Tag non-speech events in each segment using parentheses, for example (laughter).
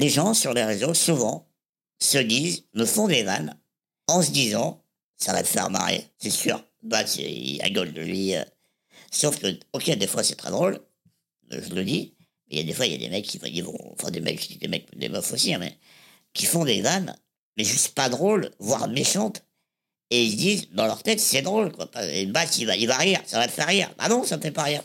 les gens sur les réseaux, souvent, se disent, me font des vannes, en se disant, ça va te faire marrer, c'est sûr. Bah, il rigole de lui. euh. Sauf que, ok, des fois, c'est très drôle, euh, je le dis, mais il y a des fois, il y a des mecs qui vont- enfin, des mecs, je dis des mecs, des meufs aussi, hein, mais, qui font des vannes, mais juste pas drôles, voire méchantes. Et ils se disent, dans leur tête, c'est drôle, quoi. Et bah, il va, il va rire, ça va te faire rire. Ah non, ça me fait pas rire.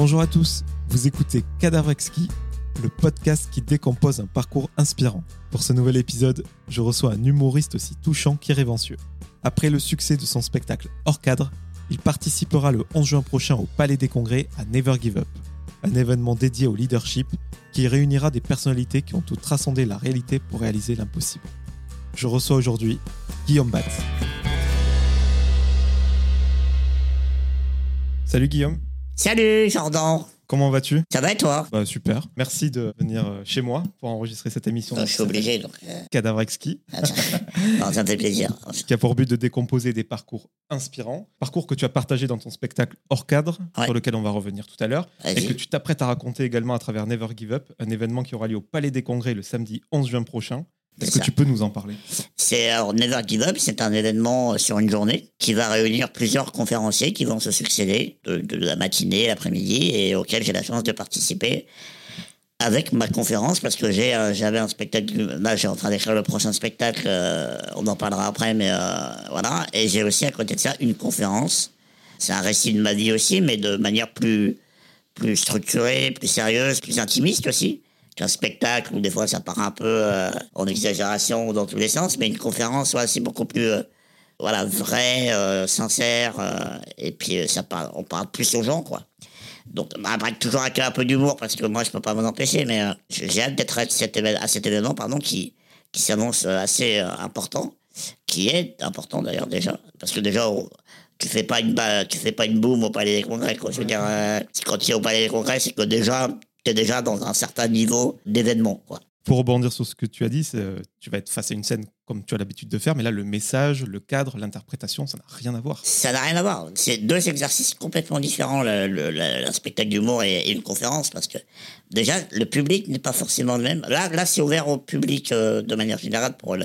Bonjour à tous, vous écoutez Cadavre Exquis, le podcast qui décompose un parcours inspirant. Pour ce nouvel épisode, je reçois un humoriste aussi touchant qu'irrévérencieux. Après le succès de son spectacle Hors cadre, il participera le 11 juin prochain au Palais des Congrès à Never Give Up, un événement dédié au leadership qui réunira des personnalités qui ont tout transcendé la réalité pour réaliser l'impossible. Je reçois aujourd'hui Guillaume Batz. Salut Guillaume, Salut, Jordan. comment vas-tu? Ça va et toi? Bah, super. Merci de venir euh, chez moi pour enregistrer cette émission. Je suis obligé, donc. euh, Cadavre exquis, non, (laughs) ça me fait plaisir. qui a pour but de décomposer des parcours inspirants. Parcours que tu as partagé dans ton spectacle hors cadre, Ouais. sur lequel on va revenir tout à l'heure. Et que tu t'apprêtes à raconter également à travers Never Give Up, un événement qui aura lieu au Palais des Congrès le samedi 11 juin prochain. Est-ce que tu peux nous en parler? C'est Never Give Up, c'est un événement euh, sur une journée qui va réunir plusieurs conférenciers qui vont se succéder de, de la matinée, l'après-midi, et auquel j'ai la chance de participer avec ma conférence parce que j'ai euh, j'avais un spectacle là j'ai en train d'écrire le prochain spectacle euh, on en parlera après mais euh, voilà. Et j'ai aussi à côté de ça une conférence. C'est un récit de ma vie aussi mais de manière plus plus structurée plus sérieuse plus intimiste aussi qu'un spectacle où des fois ça part un peu euh, en exagération ou dans tous les sens mais une conférence ouais, c'est beaucoup plus euh, voilà vrai euh, sincère euh, et puis euh, ça parle on parle plus aux gens quoi donc, bah, après, toujours avec un peu d'humour, parce que moi, je peux pas m'en empêcher, mais euh, j'ai hâte d'être à cet, événement pardon, qui, qui s'annonce assez important, qui est important d'ailleurs déjà, parce que déjà, tu fais pas une tu fais pas une boum au Palais des Congrès, quoi. Je veux dire, euh, quand tu es au Palais des Congrès, c'est que déjà, tu es déjà dans un certain niveau d'événement, quoi. Pour rebondir sur ce que tu as dit, c'est, euh, tu vas être face à une scène comme tu as l'habitude de faire, mais là, le message, le cadre, l'interprétation, ça n'a rien à voir. Ça n'a rien à voir. C'est deux exercices complètement différents, le, le- le- le spectacle d'humour et, et une conférence, parce que déjà, le public n'est pas forcément le même. Là, là c'est ouvert au public euh, de manière générale, pour le...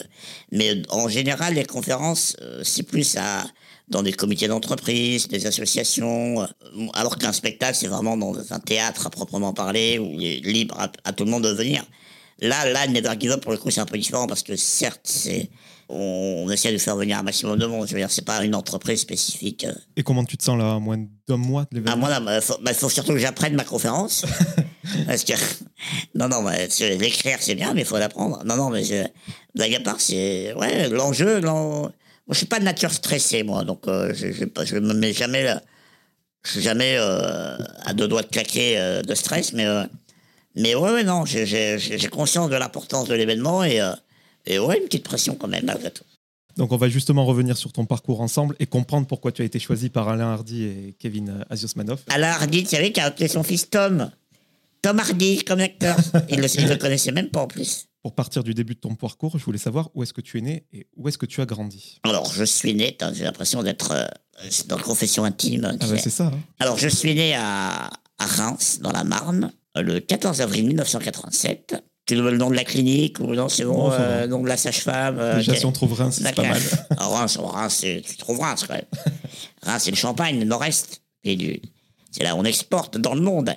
mais en général, les conférences, euh, c'est plus à dans des comités d'entreprise, des associations, euh, alors qu'un spectacle, c'est vraiment dans un théâtre à proprement parler, où il est libre à, à tout le monde de venir. Là, là, Never Give Up, pour le coup, c'est un peu différent parce que certes, c'est, on, essaie de faire venir un maximum de monde. Je veux dire, c'est pas une entreprise spécifique. euh. Et comment tu te sens là, à moins d'un mois de Ah, l'événement moi, là, bah, faut, bah, faut surtout que j'apprenne ma conférence. (laughs) parce que, non, non, bah, l'écrire, c'est bien, mais il faut l'apprendre. Non, non, mais je, blague à part, c'est, ouais, l'enjeu, l'en... moi, je suis pas de nature stressée, moi, donc, euh, je, je, je me mets jamais, là, je suis jamais, euh, à deux doigts de claquer, euh, de stress, mais, euh, mais ouais, ouais, non, j'ai, conscience de l'importance de l'événement et, euh, et ouais, une petite pression quand même, malgré tout. Donc, on va justement revenir sur ton parcours ensemble et comprendre pourquoi tu as été choisi par Alain Hardy et Kevin euh, Aziosmanov. Alain Hardy, tu savais, qui a appelé son fils Tom. Tom Hardy, comme acteur. (laughs) Il le, il le connaissait même pas en plus. Pour partir du début de ton parcours, je voulais savoir où est-ce que tu es né et où est-ce que tu as grandi. Alors, je suis né, j'ai l'impression d'être euh, dans confession intime. tu Ah bah, c'est ça. hein. Alors, je suis né à, à Reims, dans la Marne, le 14 avril 1987. Tu veux le nom de la clinique ou non, c'est bon, va. euh, le nom de la sage-femme euh, Déjà, si on trouve Reims, c'est pas mal. (laughs) Reims, Reims, tu trouves Reims quand même. Reims, c'est le Champagne, le Nord-Est. C'est là où on exporte dans le monde.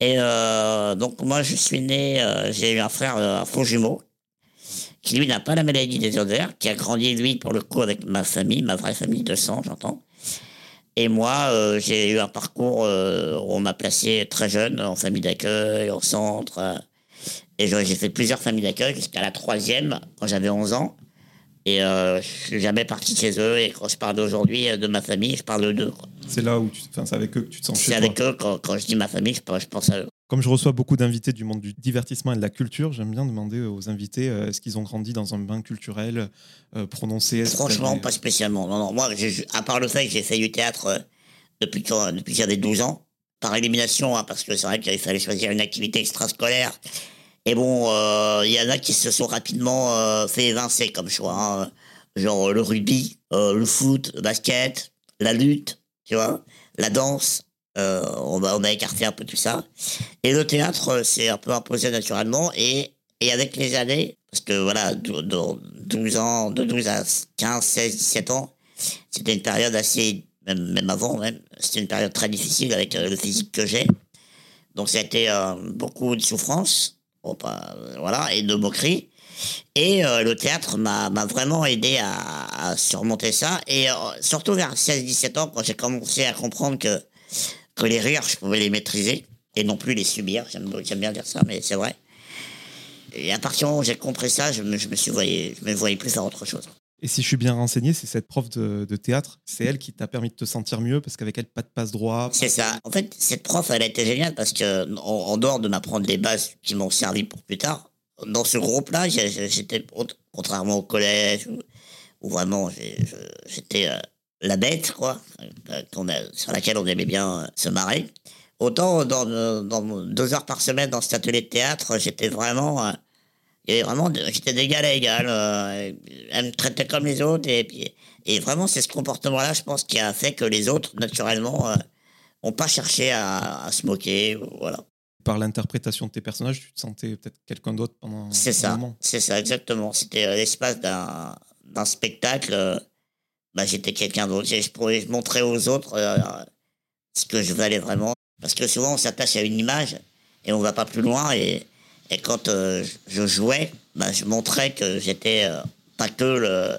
Et euh, donc, moi, je suis né, euh, j'ai eu un frère, euh, un faux jumeau, qui lui n'a pas la maladie des odeurs, qui a grandi, lui, pour le coup, avec ma famille, ma vraie famille de sang, j'entends. Et moi, euh, j'ai eu un parcours euh, où on m'a placé très jeune en famille d'accueil, au centre. euh, et j'ai fait plusieurs familles d'accueil jusqu'à la troisième, quand j'avais 11 ans. Et euh, je suis jamais parti de chez eux. Et quand je parle d'aujourd'hui euh, de ma famille, je parle d'eux. C'est là où tu, c'est avec eux que tu te sens C'est chez avec toi. eux, quand, quand je dis ma famille, je, pense- je pense à eux. Comme je reçois beaucoup d'invités du monde du divertissement et de la culture, j'aime bien demander aux invités euh, est-ce qu'ils ont grandi dans un bain culturel euh, prononcé Franchement, pas spécialement. Non, non, moi, à part le fait que j'ai fait du théâtre depuis, depuis que j'avais 12 ans, par élimination, hein, parce que c'est vrai qu'il fallait choisir une activité extrascolaire. Et bon, euh, il y en a qui se sont rapidement euh, fait évincer comme choix. hein. Genre le rugby, euh, le foot, le basket, la lutte, tu vois, la danse. On, va, on a écarté un peu tout ça. Et le théâtre s'est un peu imposé naturellement. Et, et avec les années, parce que voilà, de, de 12 ans, de 12 à 15, 16, 17 ans, c'était une période assez, même, avant même, c'était une période très difficile avec le physique que j'ai. Donc ça a été beaucoup de souffrance, bon, euh, voilà, et de moqueries. Et euh, le théâtre m'a vraiment aidé à, surmonter ça. Et euh, surtout vers 16-17 ans, quand j'ai commencé à comprendre que, les rires, je pouvais les maîtriser et non plus les subir. J'aime bien dire ça, mais c'est vrai. Et à partir du moment où j'ai compris ça, je me, je me suis voyé, je me voyais plus faire autre chose. Et si je suis bien renseigné, c'est cette prof de, théâtre, c'est elle qui t'a permis de te sentir mieux parce qu'avec elle, pas de passe droit. C'est ça. En fait, cette prof, elle a été géniale parce que, en, dehors de m'apprendre les bases qui m'ont servi pour plus tard, dans ce groupe-là, j'étais, contrairement au collège, où, vraiment j'étais euh, la bête, quoi, euh, sur laquelle on aimait bien euh, se marrer. Autant dans, deux heures par semaine dans cet atelier de théâtre, j'étais vraiment, il y avait vraiment, j'étais d'égal à égal. euh, elle me traitait comme les autres et puis, et vraiment c'est ce comportement-là, je pense, qui a fait que les autres, naturellement, euh, ont pas cherché à, à se moquer, voilà. Par l'interprétation de tes personnages, tu te sentais peut-être quelqu'un d'autre pendant C'est un ça, moment. c'est ça, exactement. C'était euh, l'espace d'un d'un spectacle. euh, bah, j'étais quelqu'un d'autre. Je pourrais montrer aux autres euh, ce que je valais vraiment. Parce que souvent, on s'attache à une image et on va pas plus loin. Et, et quand euh, je jouais, bah, je montrais que j'étais euh, pas que le,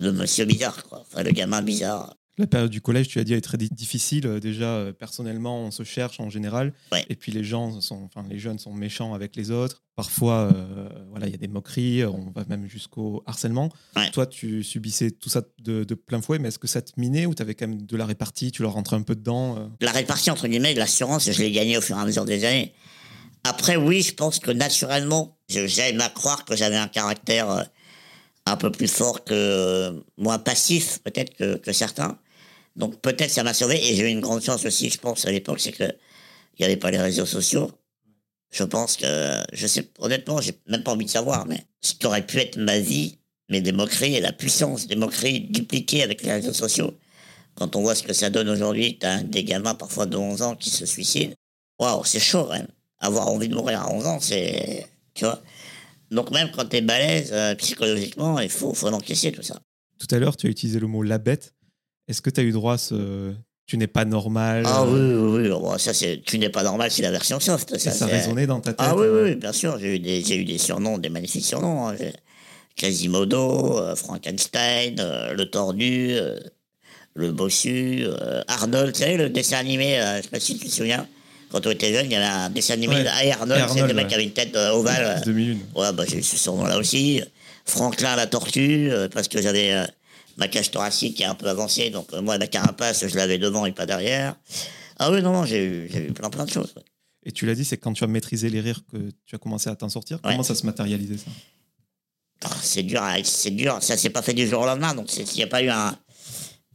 le monsieur bizarre, quoi. Enfin, le gamin bizarre. La période du collège, tu as dit, est très di- difficile. Euh, Déjà, personnellement, on se cherche en général. Ouais. Et puis les gens sont, enfin, les jeunes sont méchants avec les autres. Parfois, euh, voilà, il y a des moqueries. On va même jusqu'au harcèlement. Ouais. Toi, tu subissais tout ça de, de plein fouet, mais est-ce que ça te minait ou tu avais quand même de la répartie Tu leur rentrais un peu dedans euh? La répartie entre guillemets de l'assurance, je l'ai gagnée au fur et à mesure des années. Après, oui, je pense que naturellement, j'aime à croire que j'avais un caractère euh, un peu plus fort que euh, moins passif, peut-être que, certains. Donc peut-être ça m'a sauvé et j'ai eu une grande chance aussi, je pense à l'époque, c'est que il n'y avait pas les réseaux sociaux. Je pense que, je sais, honnêtement, j'ai même pas envie de savoir, mais ce qui aurait pu être ma vie, mais des et la puissance des moqueries dupliquées avec les réseaux sociaux, quand on voit ce que ça donne aujourd'hui, t'as des gamins parfois de 11 ans qui se suicident. Waouh, c'est chaud, même. Avoir envie de mourir à 11 ans, c'est. Tu vois Donc, même quand t'es balèze euh, psychologiquement, il faut, faut l'encaisser, tout ça. Tout à l'heure, tu as utilisé le mot la bête. Est-ce que tu as eu droit à ce tu n'es pas normal Ah euh, oui, oui, oui. Bon, ça, c'est. Tu n'es pas normal, c'est la version soft. Ça, ça résonnait dans ta tête Ah oui, euh, oui, oui, bien sûr. J'ai eu des, eu des surnoms, des magnifiques surnoms. hein. Quasimodo, euh, Frankenstein, euh, le tordu, euh, le bossu, Arnold, tu sais, le dessin animé, je sais pas si tu te souviens. Quand on était jeune, il y avait un dessin animé, Ouais. Arnold, Arnold, le mec qui avait une tête euh, ovale. 2001. Ouais, bah, j'ai ce surnom-là aussi. Franklin la tortue, euh, parce que j'avais euh, ma cage thoracique qui est un peu avancée, donc euh, moi, la carapace, je l'avais devant et pas derrière. Ah oui, non, non, j'ai eu, j'ai eu plein, plein de choses. ouais. Et tu l'as dit, c'est quand tu as maîtrisé les rires que tu as commencé à t'en sortir. Ouais. Comment ça se matérialisait ça? Ah, c'est dur, c'est dur. Ça s'est pas fait du jour au lendemain, donc il n'y a pas eu un,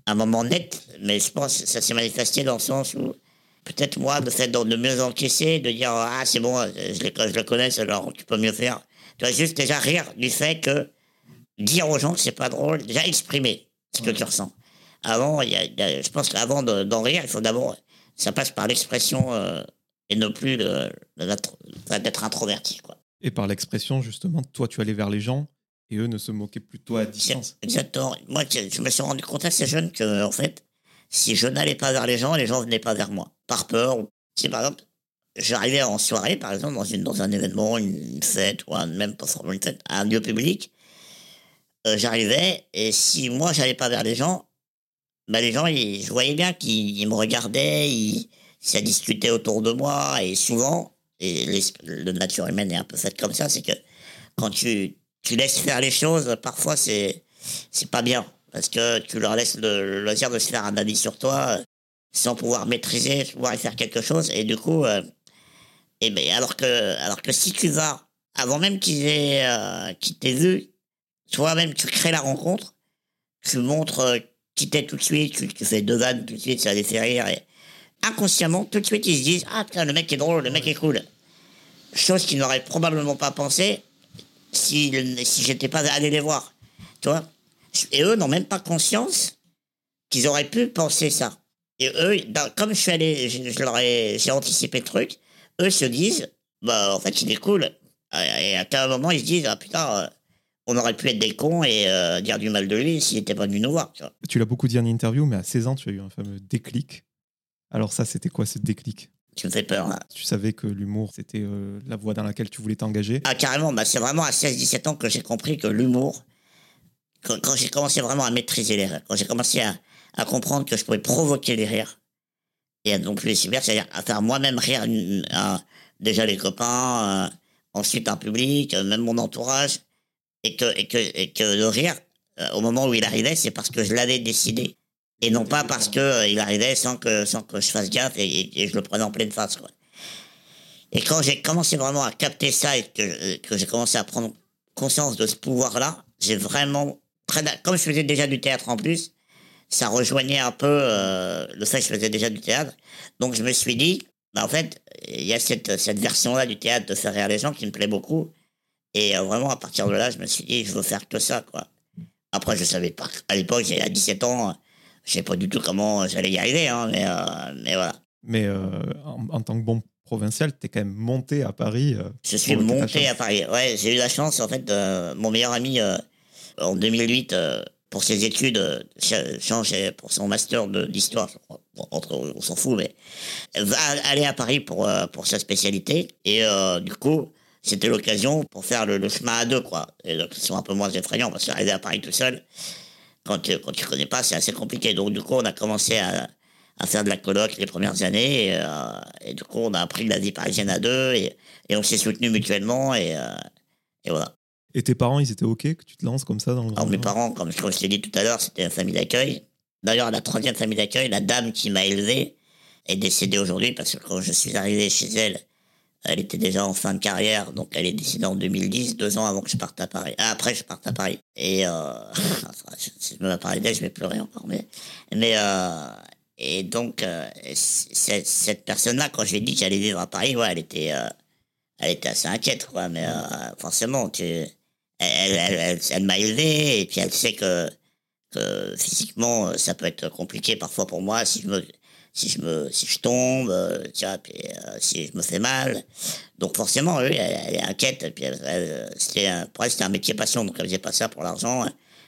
un moment net, mais je pense que ça s'est manifesté dans le sens où peut-être moi, le fait de, de mieux encaisser, de dire ah c'est bon, je, le- je le connais, alors tu peux mieux faire. Tu vas juste déjà rire du fait que dire aux gens que c'est pas drôle, déjà exprimer ce que tu ressens. Avant, y a- y a- je pense qu'avant de- d'en rire, il faut d'abord, ça passe par l'expression euh, et non plus enfin, d'être introverti, quoi. Et par l'expression, justement, toi, tu allais vers les gens et eux ne se moquaient plutôt à distance. Exactement. Moi, je je me suis rendu compte assez jeune que, en fait, si je n'allais pas vers les gens, les gens venaient pas vers moi. Par peur. Si, par exemple, j'arrivais en soirée, par exemple, dans, une, dans un événement, une, fête, ou un, même pas forcément une fête, un lieu public, euh, j'arrivais, et si moi, j'allais pas vers les gens, bah, les gens, ils, je voyais bien qu'ils ils me regardaient, ils, ça discutait autour de moi, et souvent, et l'es- le nature humaine est un peu faite comme ça, c'est que quand tu, tu laisses faire les choses, parfois c'est c'est pas bien parce que tu leur laisses le, loisir de se faire un avis sur toi euh, sans pouvoir maîtriser, pouvoir y faire quelque chose et du coup euh, et ben alors que alors que si tu vas avant même qu'ils aient euh, qu'ils t'aient vu, toi-même tu crées la rencontre, tu montres euh, qui t'es tout de suite, tu, tu fais deux vannes tout de suite, ça les fait rire et inconsciemment tout de suite ils se disent ah putain le mec est drôle, le mec est cool. Chose qu'ils n'auraient probablement pas pensé si, si j'étais pas allé les voir. Tu vois Et eux n'ont même pas conscience qu'ils auraient pu penser ça. Et eux, comme je suis allé, je, leur ai, j'ai anticipé le truc, eux se disent, bah, en fait, il est cool. Et à un moment, ils se disent, ah putain, euh, on aurait pu être des cons et euh, dire du mal de lui s'il n'était pas venu nous voir. Tu, l'as beaucoup dit en interview, mais à 16 ans, tu as eu un fameux déclic. Alors ça, c'était quoi ce déclic? Tu me fais peur. Là. Tu savais que l'humour, c'était euh, la voie dans laquelle tu voulais t'engager? Ah carrément, bah, c'est vraiment à 16-17 ans que j'ai compris que l'humour, quand, j'ai commencé vraiment à maîtriser les rires, quand j'ai commencé à, à, comprendre que je pouvais provoquer les rires, et donc les cyber, c'est-à-dire à faire moi-même rire déjà les copains, ensuite un public, même mon entourage, et que, et que, et que le rire, euh, au moment où il arrivait, c'est parce que je l'avais décidé. Et non pas parce que euh, il arrivait sans que, sans que je fasse gaffe et, et, je le prenais en pleine face, quoi. Et quand j'ai commencé vraiment à capter ça et que, que j'ai commencé à prendre conscience de ce pouvoir-là, j'ai vraiment, comme je faisais déjà du théâtre en plus, ça rejoignait un peu euh, le fait que je faisais déjà du théâtre. Donc je me suis dit, bah en fait, il y a cette, cette version-là du théâtre de faire rire les gens qui me plaît beaucoup. Et euh, vraiment, à partir de là, je me suis dit, je veux faire que ça, quoi. Après, je savais pas. À l'époque, j'avais 17 ans, je sais pas du tout comment j'allais y arriver, hein, mais, euh, mais voilà. Mais en, tant que bon provincial, tu es quand même monté à Paris. je suis monté à Paris. Ouais, j'ai eu la chance, en fait, mon meilleur ami, en 2008, pour ses études, changé pour son master d'histoire, on s'en fout, mais va aller à Paris pour, pour sa spécialité. Et du coup, c'était l'occasion pour faire le, chemin à deux, quoi. Et donc, ils sont un peu moins effrayants parce qu'arriver à Paris tout seul, quand tu, quand tu connais pas, c'est assez compliqué. Donc, du coup, on a commencé à, à faire de la coloc les premières années. Et, euh, et, du coup, on a appris la vie parisienne à deux et, et on s'est soutenus mutuellement et, euh, et voilà. Et tes parents, ils étaient OK que tu te lances comme ça dans le Alors, mes parents, comme je t'ai dit tout à l'heure, c'était une famille d'accueil. D'ailleurs, la troisième famille d'accueil, la dame qui m'a élevé, est décédée aujourd'hui parce que quand je suis arrivé chez elle, elle était déjà en fin de carrière, donc elle est décédée en 2010, deux ans avant que je parte à Paris. Ah, après, je parte à Paris. Et euh, (laughs) si je me parler d'elle, je vais pleurer encore. Mais, mais euh, et donc euh, cette, cette personne-là, quand je lui ai dit que j'allais vivre à Paris, ouais, elle était, euh, elle était assez inquiète, quoi. Mais forcément, tu, elle, elle, elle, elle m'a élevé et puis elle sait que, que physiquement, ça peut être compliqué parfois pour moi si je me si je me si je tombe euh, tiens puis euh, si je me fais mal donc forcément oui elle, est inquiète puis c'était un, un métier passion donc elle faisait pas ça pour l'argent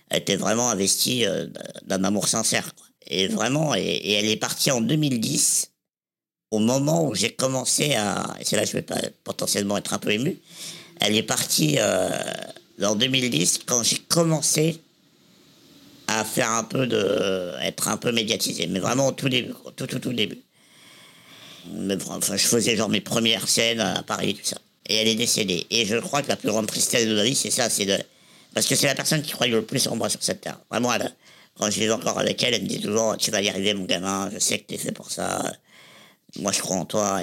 elle était vraiment investie euh, d'un amour sincère quoi. et vraiment et, et, elle est partie en 2010 au moment où j'ai commencé à et c'est là que je vais pas potentiellement être un peu ému elle est partie euh, en 2010 quand j'ai commencé à faire un peu de. être un peu médiatisé, mais vraiment au tout début, tout, tout, tout début. Enfin, je faisais genre mes premières scènes à Paris, tout ça. Et elle est décédée. Et je crois que la plus grande tristesse de ma vie, c'est ça, c'est de. Parce que c'est la personne qui croyait le plus en moi sur cette terre. Vraiment, elle, quand je vis encore avec elle, elle me dit toujours Tu vas y arriver, mon gamin, je sais que tu es fait pour ça. Moi, je crois en toi.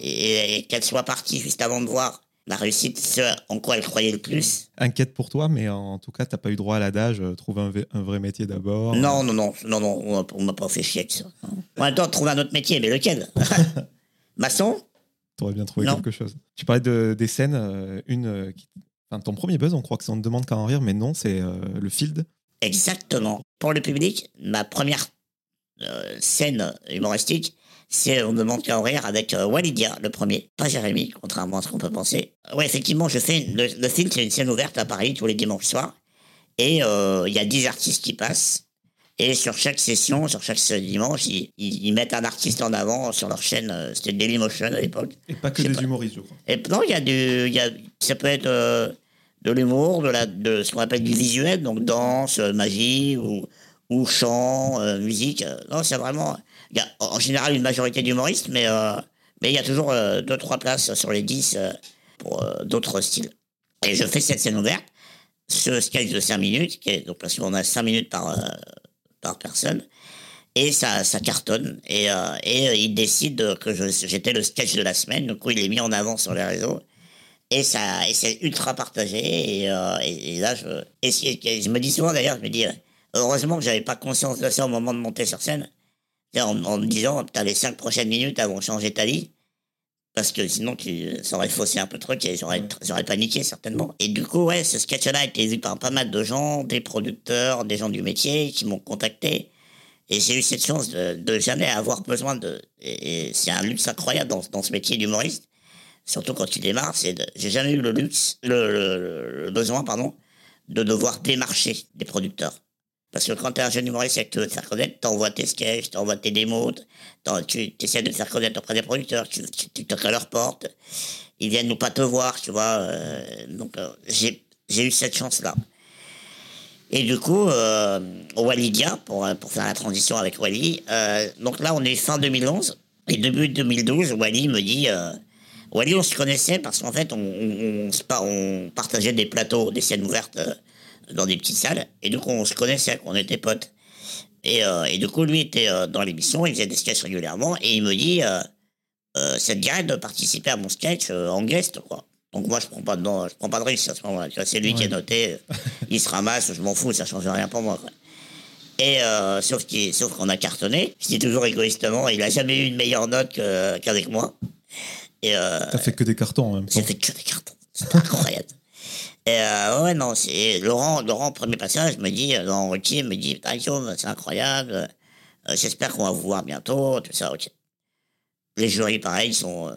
Et qu'elle soit partie juste avant de voir la réussite, ce en quoi elle croyait le plus. Inquiète pour toi, mais en tout cas, tu n'as pas eu droit à l'adage, euh, trouver un, vrai métier d'abord. Non, non, non, non, non, on m'a pas fait chier avec ça. On a trouver un autre métier, mais lequel? (laughs) Maçon? Tu aurais bien trouvé quelque chose. Tu parlais de, des scènes, euh, une euh, enfin, ton premier buzz, on croit que c'est on ne demande qu'à en rire, mais non, c'est le field. Exactement. Pour le public, ma première scène humoristique, c'est On demande qu'à en rire avec euh, Walidia, le premier, pas Jérémy, contrairement à ce qu'on peut penser. Ouais, effectivement, je fais le, film, c'est une scène ouverte à Paris tous les dimanches soirs. Et euh, il y a 10 artistes qui passent. Et sur chaque session, sur chaque dimanche, ils, mettent un artiste en avant sur leur chaîne. Euh, c'était Dailymotion à l'époque. Et pas que des humoristes, je crois. Et, non, il y a du. Y a, ça peut être de l'humour, de, la, de ce qu'on appelle du visuel, donc danse, magie ou, ou chant, musique. Non, c'est vraiment il y a en général une majorité d'humoristes, mais euh, mais il y a toujours euh, deux trois places sur les dix euh, pour d'autres styles. Et je fais cette scène ouverte, ce sketch de 5 minutes, qui est, donc parce qu'on a 5 minutes par par personne, et ça ça cartonne et et il décide que j'étais le sketch de la semaine, coup il est mis en avant sur les réseaux. Et et c'est ultra partagé. Et, là, je, je me dis souvent d'ailleurs, je me dis, heureusement que j'avais pas conscience de ça au moment de monter sur scène en, me disant, t'as les cinq prochaines minutes, elles vont changer ta vie. Parce que sinon, tu, ça aurait faussé un peu le truc et j'aurais, j'aurais paniqué certainement. Et du coup, ouais, ce sketch-là a été vu par pas mal de gens, des producteurs, des gens du métier qui m'ont contacté. Et j'ai eu cette chance de, de jamais avoir besoin de. Et c'est un luxe incroyable dans, dans ce métier d'humoriste. Surtout quand tu démarres, c'est j'ai jamais eu le luxe, le- le besoin, pardon, de devoir démarcher des producteurs. Parce que quand t'es un jeune humoriste et que tu veux te faire connaître, t'envoies tes sketchs, t'envoies tes démos, tu essaies de te faire connaître auprès des producteurs, tu, tu, toques à leur porte, ils viennent nous pas te voir, tu vois. euh, donc euh, j'ai eu cette chance-là. Et du coup, euh, pour, euh, pour faire la transition avec Wally, donc là on est fin 2011, et début 2012, Wally me dit... Wally, on se connaissait parce qu'en fait, on, partageait des plateaux, des scènes ouvertes dans des petites salles, et du coup on se connaissait, on était potes. Et, euh, et du coup, lui était euh, dans l'émission, il faisait des sketchs régulièrement, et il me dit, euh, ça te dirait de participer à mon sketch en guest, quoi. Donc moi, je prends pas dedans, je prends pas de risque à ce moment-là. Tu vois, C'est lui qui est noté, (laughs) il se ramasse, je m'en fous, ça change rien pour moi. Quoi. Et euh, sauf qu'il- sauf qu'on a cartonné. Je dis toujours égoïstement, il a jamais eu une meilleure note qu'avec moi. Et euh, T'as fait que des cartons en même temps. j'ai fait que des cartons. C'est incroyable. Et euh, ouais, non, c'est Laurent, Laurent, premier passage, me dit, euh, Laurent Ruquier me dit, Putain, c'est incroyable. euh, J'espère qu'on va vous voir bientôt, tout ça, ok. Les jurys, pareil, sont euh,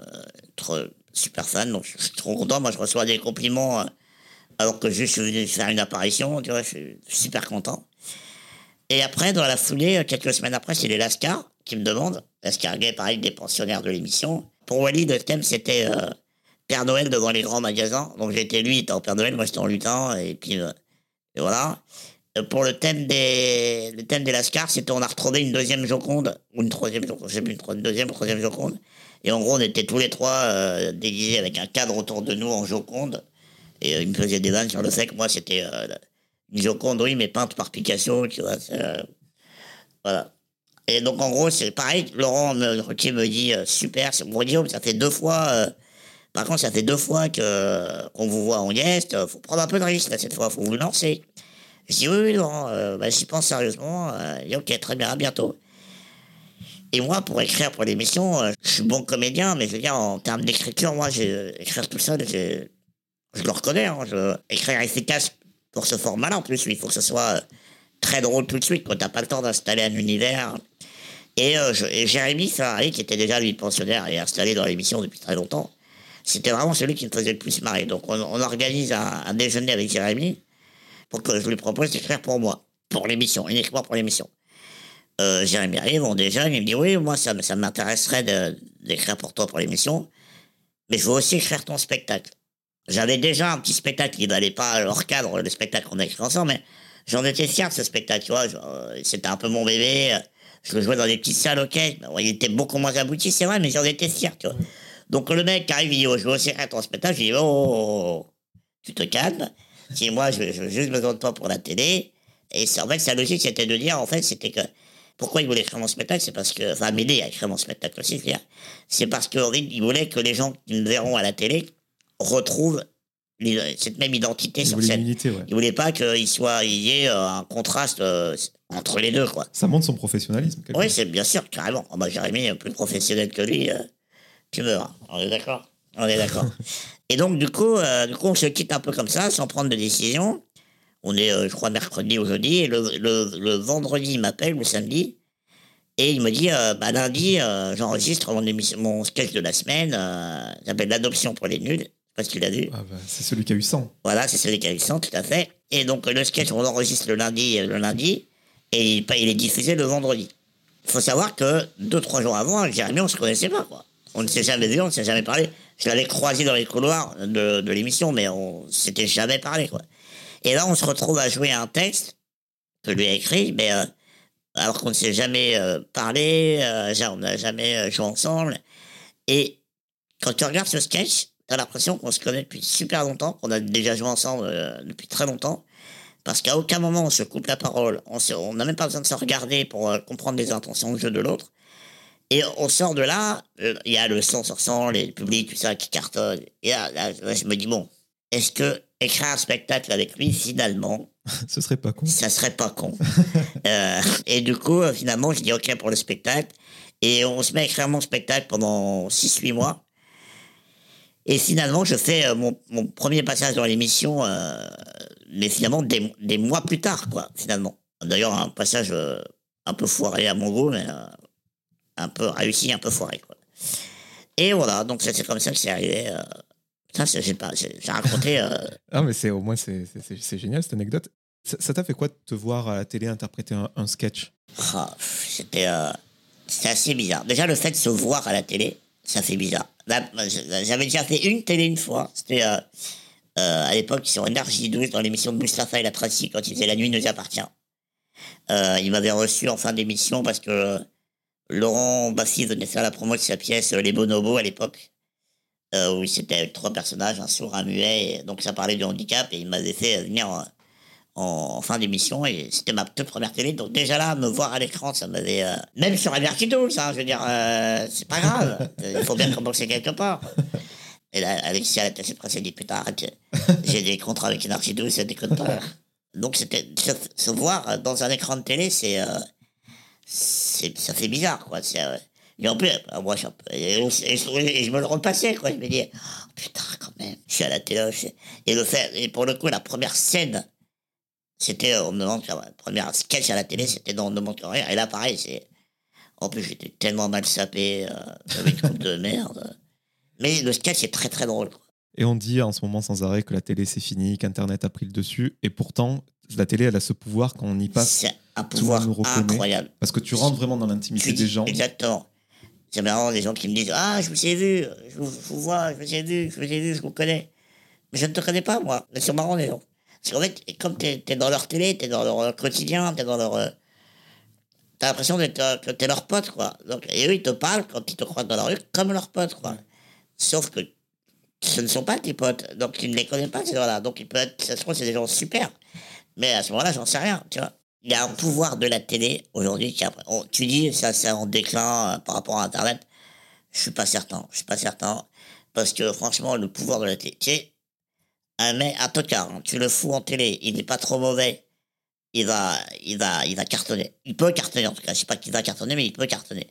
trop, super fans, donc je suis trop content. Moi, je reçois des compliments euh, alors que je suis venu faire une apparition, tu vois, je suis super content. Et après, dans la foulée, euh, quelques semaines après, c'est les Lascar qui me demandent, Lascar Gay, pareil, des pensionnaires de l'émission. Pour Wally, le thème, c'était euh, Père Noël devant les grands magasins. Donc j'étais lui, en Père Noël, moi j'étais en lutin, et puis euh, voilà. Euh, Pour le thème des, le thème des Lascars, c'était on a retrouvé une deuxième Joconde, ou une troisième Joconde, je sais plus, une, deuxième troisième Joconde. Et en gros, on était tous les trois euh, déguisés avec un cadre autour de nous en Joconde. Et il me faisait des vannes sur le fait que moi, c'était une Joconde, oui, mais peinte par Picasso, tu vois. voilà. Et donc, en gros, c'est pareil. Laurent me, Ruquier me dit super, c'est Guillaume, ça fait deux fois. Euh, par contre, ça fait deux fois que qu'on vous voit en guest. euh, faut prendre un peu de risque là, cette fois, faut vous lancer. Je dis oui, oui, Laurent, euh, bah, j'y pense sérieusement. Euh, dit, ok, très bien, à bientôt. Et moi, pour écrire pour l'émission, euh, je suis bon comédien, mais je veux dire, en termes d'écriture, moi, j'ai, euh, écrire tout seul, j'ai- je le reconnais. Hein, je, écrire efficace pour ce format-là, en plus, il faut que ce soit euh, très drôle tout de suite, quand t'as pas le temps d'installer un univers. Et, euh, je- et Jérémy Ferrari, qui était déjà lui pensionnaire et installé dans l'émission depuis très longtemps, c'était vraiment celui qui me faisait le plus marrer. Donc on, organise un, un déjeuner avec Jérémy pour que je lui propose d'écrire pour moi, pour l'émission, uniquement pour l'émission. Euh, Jérémy arrive, on déjeune, il me dit oui, moi ça, ça m'intéresserait d'écrire pour toi pour l'émission, mais je veux aussi écrire ton spectacle. J'avais déjà un petit spectacle qui n'allait pas hors cadre, le spectacle qu'on a écrit ensemble, mais j'en étais fier de ce spectacle, tu vois. euh, C'était un peu mon bébé. euh, Je le jouais dans des petites salles, ok. Il était beaucoup moins abouti, c'est vrai, mais j'en étais fier, tu vois. Donc le mec arrive, il dit, oh, je veux aussi ton spectacle. Je dis, oh, tu te calmes. Si moi, je je veux juste besoin de toi pour la télé. Et c'est- en fait, sa logique, c'était de dire, en fait, c'était que pourquoi il voulait écrire mon spectacle, c'est parce que, enfin, m'aider à écrire mon spectacle aussi, dire. c'est parce que Henri, il voulait que les gens qui me verront à la télé retrouvent cette même identité Il sur scène. unité, ouais. Il voulait pas qu'il soit, il y ait euh, un contraste euh, entre les deux, quoi. Ça montre son professionnalisme. Oui, c'est bien sûr, carrément. Oh, bah, Jérémy est plus professionnel que lui. euh, tu meurs. On est d'accord? On est d'accord. (laughs) Et donc, du coup, euh, du coup, on se quitte un peu comme ça, sans prendre de décision. On est, euh, je crois, mercredi ou jeudi. Et le, le, le vendredi, il m'appelle, le samedi. Et il me dit, euh, bah, lundi, euh, j'enregistre mon, émission- mon sketch de la semaine. Euh, ça s'appelle L'adoption pour les nuls. Pas si tu l'as vu. Ah bah, c'est celui qui a eu 100. Voilà, c'est celui qui a eu 100, tout à fait. Et donc, le sketch, on l'enregistre le lundi, le lundi, et il, il est diffusé le vendredi. Il faut savoir que deux, trois jours avant, Jérémy, on se connaissait pas, quoi. On ne s'est jamais vu, on ne s'est jamais parlé. Je l'avais croisé dans les couloirs de, l'émission, mais on s'était jamais parlé, quoi. Et là, on se retrouve à jouer un texte que lui a écrit, mais euh, alors qu'on ne s'est jamais euh, parlé, euh, on n'a jamais joué ensemble. Et quand tu regardes ce sketch, t'as l'impression qu'on se connaît depuis super longtemps, qu'on a déjà joué ensemble depuis très longtemps, parce qu'à aucun moment on se coupe la parole, on n'a même pas besoin de se regarder pour comprendre les intentions de jeu de l'autre. Et on sort de là, euh, il y a le 100 sur 100, les publics, tout ça qui cartonne. Et là, là, là, je me dis, bon, est-ce que écrire un spectacle avec lui, finalement, (laughs) Ce serait pas con. ça serait pas con. (laughs) Euh, et du coup, euh, finalement, je dis OK pour le spectacle. Et on se met à écrire mon spectacle pendant 6-8 mois. Et finalement, je fais mon, mon premier passage dans l'émission, euh, mais finalement des, des mois plus tard, quoi, finalement. D'ailleurs, un passage euh, un peu foiré à mon goût, mais un peu réussi, un peu foiré, quoi. Et voilà, donc c'est c'est comme ça que c'est arrivé. euh. Ça, c'est- j'ai pas, j'ai raconté. euh, (laughs) Ah, mais c'est au moins c'est génial cette anecdote. Ça t'a fait quoi de te voir à la télé interpréter un, un sketch? Ah, C'était euh, assez bizarre. Déjà, le fait de se voir à la télé, ça fait bizarre. J'avais déjà fait une télé une fois. C'était euh, euh, à l'époque sur Énergie 12 dans l'émission de Moustapha et la Tracy quand il faisait La nuit nous appartient. Euh, il m'avait reçu en fin d'émission parce que Laurent Baffy venait faire la promo de sa pièce euh, Les Bonobos à l'époque. Euh, où c'était trois personnages, un sourd, un muet, et donc ça parlait du handicap, et il m'avait fait venir en, en fin d'émission et c'était ma toute première télé. Donc déjà là, me voir à l'écran, ça m'avait... euh, même sur Alberti 12, hein, je veux dire, euh, c'est pas grave. (laughs) Il faut bien commencer quelque part. Et là, Alexis à la tête presse, dit, putain, arrête, j'ai des contrats avec Énergie 12, ça déconne pas. Donc c'était... Se, se voir dans un écran de télé, c'est... euh, c'est ça fait bizarre, quoi. Et en plus, euh, moi, je, je, me le repassais, quoi. Je me dis, oh, putain, quand même, je suis à la suis- Et, le fait, et pour le coup, la première scène c'était, on me demande, la première sketch à la télé, c'était dans On ne demande que rien. Et là, pareil, c'est. En plus, j'étais tellement mal sapé, euh, une coupe de merde. Mais le sketch est très très drôle. quoi. Et on dit en ce moment sans arrêt que la télé c'est fini, qu'Internet a pris le dessus. Et pourtant, la télé elle a ce pouvoir quand on y passe. C'est un pouvoir nous incroyable. Parce que tu rentres vraiment dans l'intimité des gens. Exactement. C'est marrant, des gens qui me disent Ah, je vous ai vu, je vous, je vous vois, je vous ai vu, je vous ai vu, je vous connais. Mais je ne te connais pas, moi. Mais c'est marrant, les gens. Parce qu'en fait, comme tu es, dans leur télé, tu es dans leur euh, quotidien, tu es dans leur. euh, T'as l'impression euh, que t'es leur pote, quoi. Donc, et eux, ils te parlent quand ils te croisent dans la rue comme leur pote, quoi. Sauf que ce ne sont pas tes potes. Donc, tu ne les connais pas, ces gens-là. Donc, ils peuvent être, ça se trouve, c'est des gens super. Mais à ce moment-là, j'en sais rien, tu vois. Il y a un pouvoir de la télé aujourd'hui qui, on- tu dis, ça, c'est en déclin euh, par rapport à Internet. Je suis pas certain. Je suis pas certain. Parce que, franchement, le pouvoir de la télé, tu sais, un mec, un tocard, hein, tu le fous en télé, il n'est pas trop mauvais, il va, il va, il va cartonner. Il peut cartonner, en tout cas. Je sais pas qu'il va cartonner, mais il peut cartonner.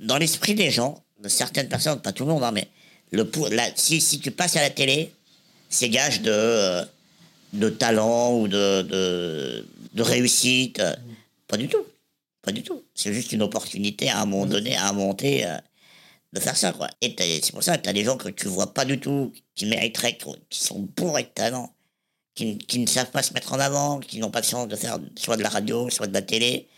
Dans l'esprit des gens, de certaines personnes, pas tout le monde, hein, mais le pou- la- si, si tu passes à la télé, c'est gage de, euh, de talent ou de, de, de réussite. Pas du tout. Pas du tout. C'est juste une opportunité à un moment donné, à monter, euh, de faire ça, quoi. Et c'est pour ça que tu as des gens que tu vois pas du tout, qui mériteraient, qui sont bourrés de talent, qui, qui ne savent pas se mettre en avant, qui n'ont pas de chance de faire soit de la radio, soit de la télé,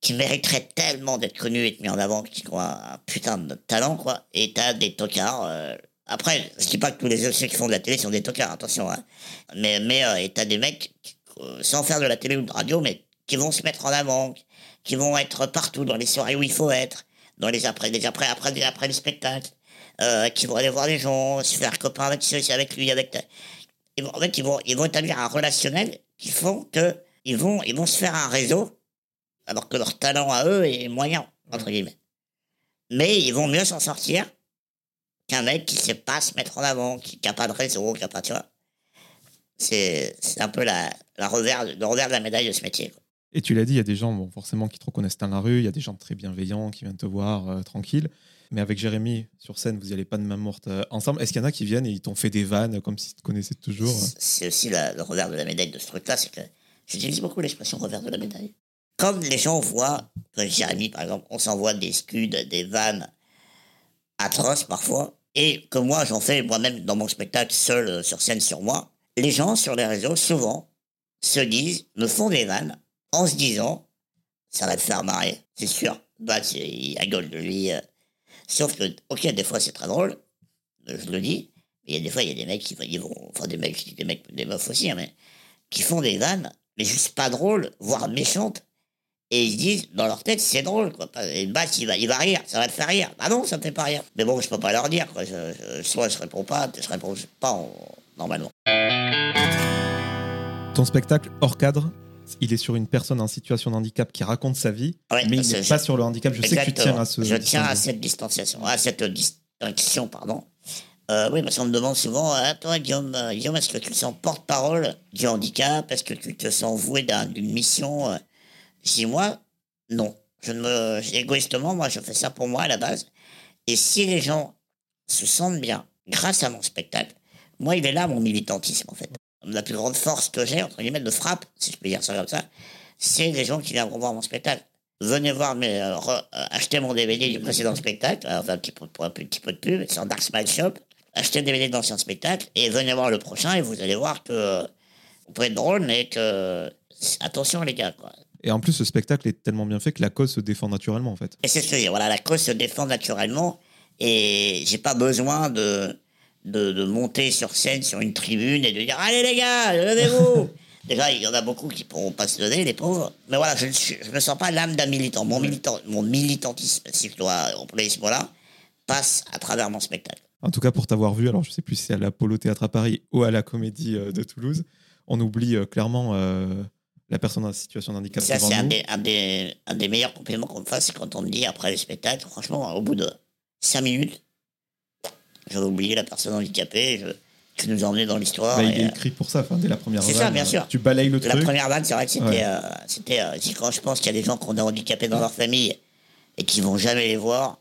qui mériteraient tellement d'être connus et d'être mis en avant, qui ont un, putain de talent, quoi. Et t'as des tocards. euh, après, je dis pas que tous les ceux qui font de la télé sont des tocards, attention. Hein. Mais, mais euh, et t'as des mecs, euh, sans faire de la télé ou de radio, mais qui vont se mettre en avant, qui vont être partout dans les soirées où il faut être, dans les après, les après, après, les- après les spectacles, euh, qui vont aller voir les gens, se faire copain avec ceux, avec lui, avec. ta- Ils vont, en fait, ils vont, ils vont établir un relationnel qui font que ils vont, ils vont se faire un réseau, alors que leur talent à eux est moyen entre guillemets. Mais ils vont mieux s'en sortir qu'un mec qui sait pas se mettre en avant, qui n'a pas de réseau, qui a pas, tu vois. C'est, un peu la, la revers, le revers de la médaille de ce métier. quoi. Et tu l'as dit, il y a des gens bon, forcément qui te reconnaissent dans la rue, il y a des gens très bienveillants qui viennent te voir euh, tranquille. Mais avec Jérémy, sur scène, vous n'y allez pas de main morte euh, ensemble. Est-ce qu'il y en a qui viennent et ils t'ont fait des vannes comme s'ils te connaissaient toujours C'est aussi la- le revers de la médaille de ce truc-là, c'est que j'utilise beaucoup l'expression revers de la médaille. Comme les gens voient, que Jérémy par exemple, on s'envoie des scuds, des vannes atroces parfois, et que moi j'en fais moi-même dans mon spectacle seul euh, sur scène sur moi, les gens sur les réseaux souvent se disent, me font des vannes en se disant, ça va te faire marrer, c'est sûr. Bah, il rigole de lui. euh. Sauf que, ok, des fois c'est très drôle, euh, je le dis, mais il y a des fois, il y a des mecs qui vont- enfin des mecs, des mecs, des meufs aussi, hein, mais qui font des vannes, mais juste pas drôles, voire méchantes. Et ils se disent, dans leur tête, c'est drôle, quoi. Le basse, il va, il va rire, ça va te faire rire. Ah non, ça me fait pas rire. Mais bon, je peux pas leur dire, quoi. Je, je- soit je réponds pas, je réponds pas en- normalement. Ton spectacle hors cadre, il est sur une personne en situation de handicap qui raconte sa vie, Ouais, mais il n'est pas sur le handicap. Je sais que tu tiens à ce. Je tiens à ce- cette distanciation, à cette distinction, pardon. Euh, oui, parce qu'on me demande souvent, ah, toi, Guillaume, euh, Guillaume, est-ce que tu te sens porte-parole du handicap? Est-ce que tu te sens voué d'un- d'une mission? Dis, moi, non. Je me, égoïstement, moi, je fais ça pour moi à la base. Et si les gens se sentent bien grâce à mon spectacle, moi, il est là, mon militantisme, en fait. La plus grande force que j'ai, entre guillemets, de frappe, si je peux dire ça comme ça, c'est les gens qui viendront voir mon spectacle. Venez voir, euh, euh, acheter mon DVD du précédent spectacle, euh, enfin, un petit peu, pour un petit peu de pub, c'est en Dark Smile Shop. Achetez le DVD de l'ancien spectacle et venez voir le prochain et vous allez voir que vous pouvez être drôle, mais que attention les gars, quoi. Et en plus, ce spectacle est tellement bien fait que la cause se défend naturellement, en fait. Et c'est ce que je veux dire. Voilà, la cause se défend naturellement et j'ai pas besoin de, de, de monter sur scène, sur une tribune et de dire Allez les gars, levez-vous (laughs) Déjà, il y en a beaucoup qui pourront pas se lever, les pauvres. Mais voilà, je ne me sens pas l'âme d'un militant. Mon, militant. mon militantisme, si je dois employer ce mot-là, passe à travers mon spectacle. En tout cas, pour t'avoir vu, alors je sais plus si c'est à l'Apollo Théâtre à Paris ou à la Comédie euh, de Toulouse, on oublie euh, clairement euh, la personne en situation de handicap Ça, c'est un des, un, des, un des meilleurs compliments qu'on me fasse, c'est quand on me dit après le spectacle, franchement, au bout de cinq minutes, j'avais oublié la personne handicapée, je, tu nous as emmenés dans l'histoire. Bah, il est euh, écrit pour ça, enfin, dès la première C'est ça, bien euh, sûr. Tu balayes le La truc. première vanne, c'est vrai que c'était. Ouais. euh, c'était euh, quand je pense qu'il y a des gens qu'on a handicapés dans leur famille et qui vont jamais les voir,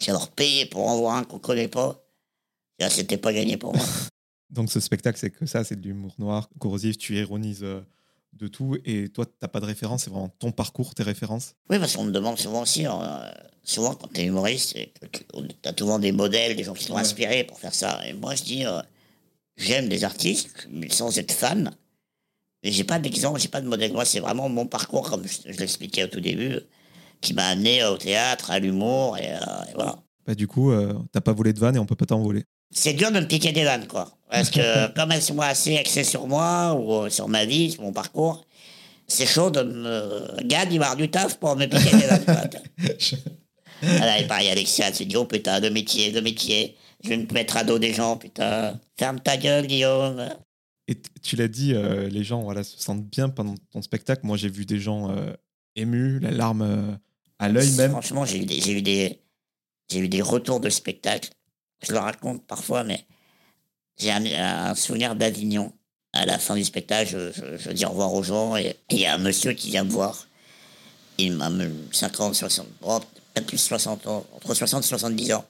c'est leur payer pour en voir un qu'on connaît pas. Là, c'était pas gagné pour moi. (laughs) Donc ce spectacle, c'est que ça, c'est de l'humour noir, corrosif, tu ironises de tout, et toi, t'as pas de référence, c'est vraiment ton parcours, tes références? oui, parce qu'on me demande souvent aussi, euh, souvent quand t'es humoriste, tu as souvent des modèles, des gens qui sont Ouais. inspirés pour faire ça. Et moi, je dis, euh, j'aime des artistes, mais sans être fan. Mais j'ai pas d'exemple, j'ai pas de modèle. Moi, c'est vraiment mon parcours, comme je, je l'expliquais au tout début, qui m'a amené au théâtre, à l'humour, et, euh, et voilà. Bah, du coup, euh, t'as pas volé de vanne et on peut pas t'envoler. C'est dur de me piquer des vannes, quoi. Parce que (laughs) comme elles sont assez axées sur moi ou euh, sur ma vie, sur mon parcours, c'est chaud de me... Gad, il va avoir du taf pour me piquer des vannes, quoi. Voilà, et pareil, Alexia, elle se dit, oh putain, de métier, de métier. Je vais me mettre à dos des gens, putain. Ferme ta gueule, Guillaume. Et tu l'as dit, euh, les gens voilà, se sentent bien pendant ton spectacle. Moi, j'ai vu des gens euh, émus, la larme euh, à l'œil même. Franchement, j'ai eu des, j'ai eu des, j'ai eu des retours de spectacle. Je le raconte parfois, mais j'ai un, souvenir d'Avignon. À la fin du spectacle, je, dis au revoir aux gens et il y a un monsieur qui vient me voir. Il m'a me- 50, 60, oh, peut-être plus de 60 ans, entre 60 et 70 ans.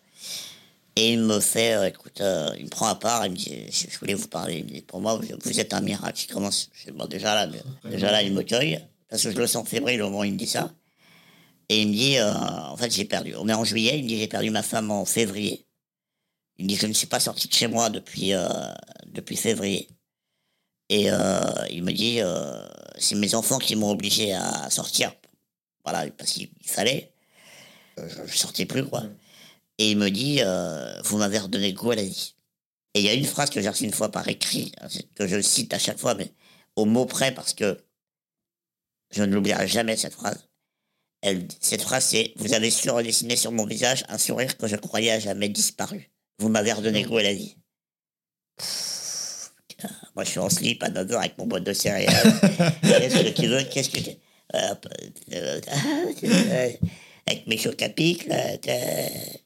Et il me fait, euh, écoute, euh, il me prend à part, il me dit, je, voulais vous parler. Il me dit, pour moi, vous, êtes un miracle. Commence, je dis, bon, déjà là, déjà là, il me cueille, parce que je le sens fébrile au moment où il me dit ça. Et il me dit, euh, en fait, j'ai perdu. On est en juillet, il me dit, j'ai perdu ma femme en février. Il me dit, je ne suis pas sorti de chez moi depuis, euh, depuis février. Et euh, il me dit, euh, c'est mes enfants qui m'ont obligé à sortir. Voilà, parce qu'il fallait. Euh, Je ne sortais plus, quoi. Et il me dit, euh, vous m'avez redonné goût à la vie. Et il y a une phrase que j'ai reçue une fois par écrit, hein, que je cite à chaque fois, mais au mot près, parce que je ne l'oublierai jamais, cette phrase. Cette phrase, c'est Vous avez su redessiner sur mon visage un sourire que je croyais à jamais disparu. Vous m'avez redonné goût à la vie? Pff, (laughs) Moi, je suis en slip à 9h avec mon boîte de céréales. (laughs) Qu'est-ce que tu veux? Qu'est-ce que tu. Euh, euh, euh, (laughs) avec mes chocs à pic, là. t'as-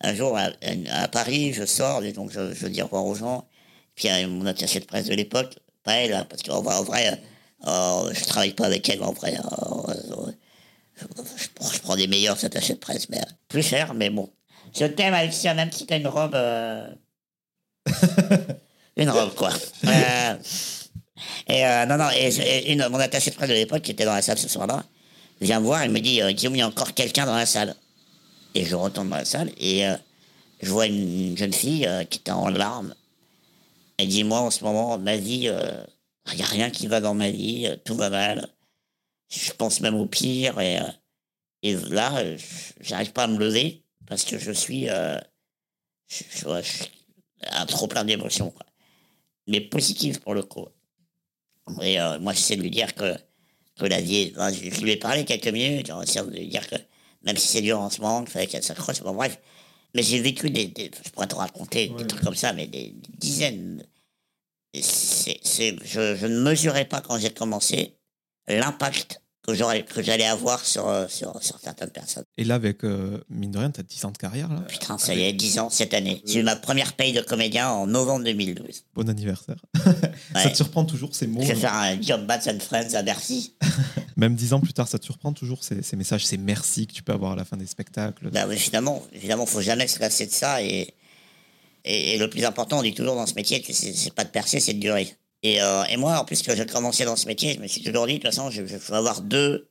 Un jour, à, à Paris, je sors, et donc je, je dis au revoir aux gens. Puis mon attaché de presse de l'époque, pas elle, hein, parce qu'en vrai, en vrai euh, je travaille pas avec elle en vrai. euh, euh, je, je prends- des meilleurs attachés de presse, mais euh, plus cher, mais bon. Je t'aime, Alexia, même si t'as une robe. euh, (laughs) une robe, quoi. Euh, et euh, non, non, et, et une, mon attaché de presse de l'époque, qui était dans la salle ce soir-là, vient me voir, il me dit Guillaume, il y a encore quelqu'un dans la salle. Et je retourne dans la salle et je vois une jeune fille qui était en larmes. Elle dit Moi, en ce moment, ma vie, il n'y a rien qui va dans ma vie, tout va mal. Je pense même au pire. Et, et là, j'arrive pas à me lever parce que je suis. euh, je, je- je un trop plein d'émotions. Mais positives pour le coup. Et euh, moi, j'essaie de lui dire que, que la vie. est- enfin, je, je lui ai parlé quelques minutes, essayant de lui dire que même si c'est dur en ce moment, il fallait qu'elle s'accroche. Bon, bref. Mais j'ai vécu des, des- Je pourrais te raconter des trucs comme ça, mais des, des dizaines. C'est- c'est- je, je ne mesurais pas quand j'ai commencé l'impact que j'allais avoir sur, euh, sur, sur certaines personnes. Et là, avec, euh, mine de rien, t'as 10 ans de carrière, là. Putain, ça y est, 10 ans cette année. J'ai eu ma première paye de comédien en novembre 2012. Bon anniversaire. (laughs) Ça te surprend toujours ces mots Je vais hein. faire un job Bats and Friends à Bercy. (laughs) Même 10 ans plus tard, ça te surprend toujours ces, ces messages, ces merci que tu peux avoir à la fin des spectacles? Bah, oui, évidemment, évidemment, faut jamais se lasser de ça. Et, Et, le plus important, on dit toujours dans ce métier, que c'est pas de percer, c'est de durer. Et, euh, et moi, en plus que j'ai commencé dans ce métier, je me suis toujours dit, de toute façon, je, vais avoir deux,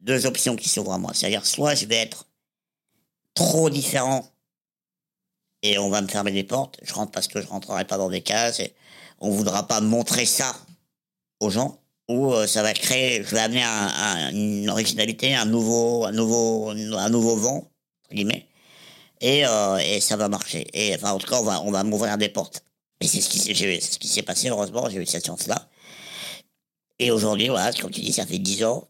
deux options qui s'ouvrent à moi. C'est-à-dire, soit je vais être trop différent et on va me fermer des portes. Je rentre parce que je rentrerai pas dans des cases et on voudra pas montrer ça aux gens. Ou euh, ça va créer, je vais amener un, une originalité, un nouveau, un nouveau, un nouveau vent, entre guillemets. Et, euh, et ça va marcher. Et enfin, en tout cas, on va, on va m'ouvrir des portes. Et c'est ce qui s'est, ce qui s'est passé, heureusement, j'ai eu cette chance-là. Et aujourd'hui, voilà, comme tu dis, ça fait dix ans.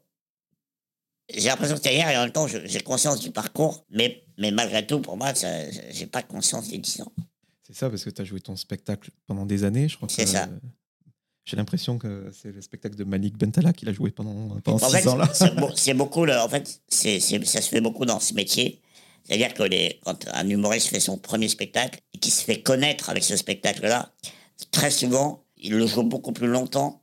J'ai l'impression que c'est hier et en même temps, j'ai conscience du parcours, mais, mais malgré tout, pour moi, j'ai pas conscience des dix ans. C'est ça, parce que tu as joué ton spectacle pendant des années, je crois. C'est ça. J'ai l'impression que c'est le spectacle de Malik Bentala qu'il a joué pendant, pendant six ans là. C'est (laughs) beaucoup, en fait, ça se fait beaucoup dans ce métier. C'est-à-dire que les, quand un humoriste fait son premier spectacle et qu'il se fait connaître avec ce spectacle-là, très souvent, il le joue beaucoup plus longtemps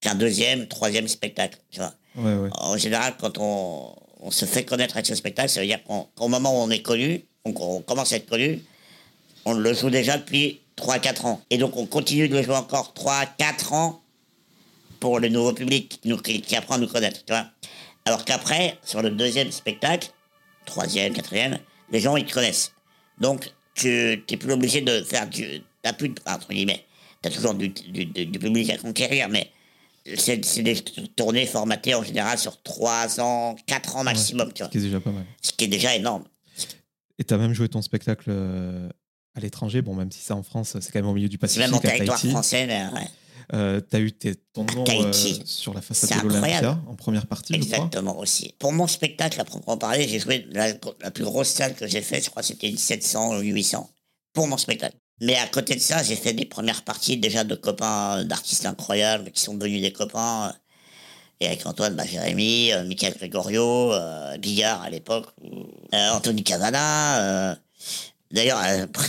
qu'un deuxième, troisième spectacle. Tu vois. En général, quand on, on, se fait connaître avec ce spectacle, ça veut dire qu'au moment où on est connu, on, on, commence à être connu, on le joue déjà depuis 3-4 ans. Et donc on continue de le jouer encore 3-4 ans pour le nouveau public qui, nous, qui apprend à nous connaître. Tu vois. Alors qu'après, sur le deuxième spectacle, troisième, quatrième, les gens, ils te connaissent. Donc, tu n'es plus obligé de faire du... T'as plus de... Entre guillemets, t'as toujours du, du, du, public à conquérir, mais c'est des tournées formatées en général sur 3 ans, 4 ans maximum. tu vois. Ce qui est déjà pas mal. Ce qui est déjà énorme. Et tu as même joué ton spectacle euh, à l'étranger, bon, même si ça en France, c'est quand même au milieu du Pacifique. Même en territoire français, mais ouais. Euh, tu as eu ton nom euh, sur la façade de l'Olympia en première partie. Exactement aussi. Pour mon spectacle, à proprement parler, j'ai joué la, plus grosse salle que j'ai faite, je crois que c'était une 700 ou 800 pour mon spectacle. Mais à côté de ça, j'ai fait des premières parties déjà de copains d'artistes incroyables qui sont devenus des copains. Et avec Antoine bah, Jérémy, euh, Michael Gregorio, euh, Bigard à l'époque, euh, Anthony Cavana. D'ailleurs,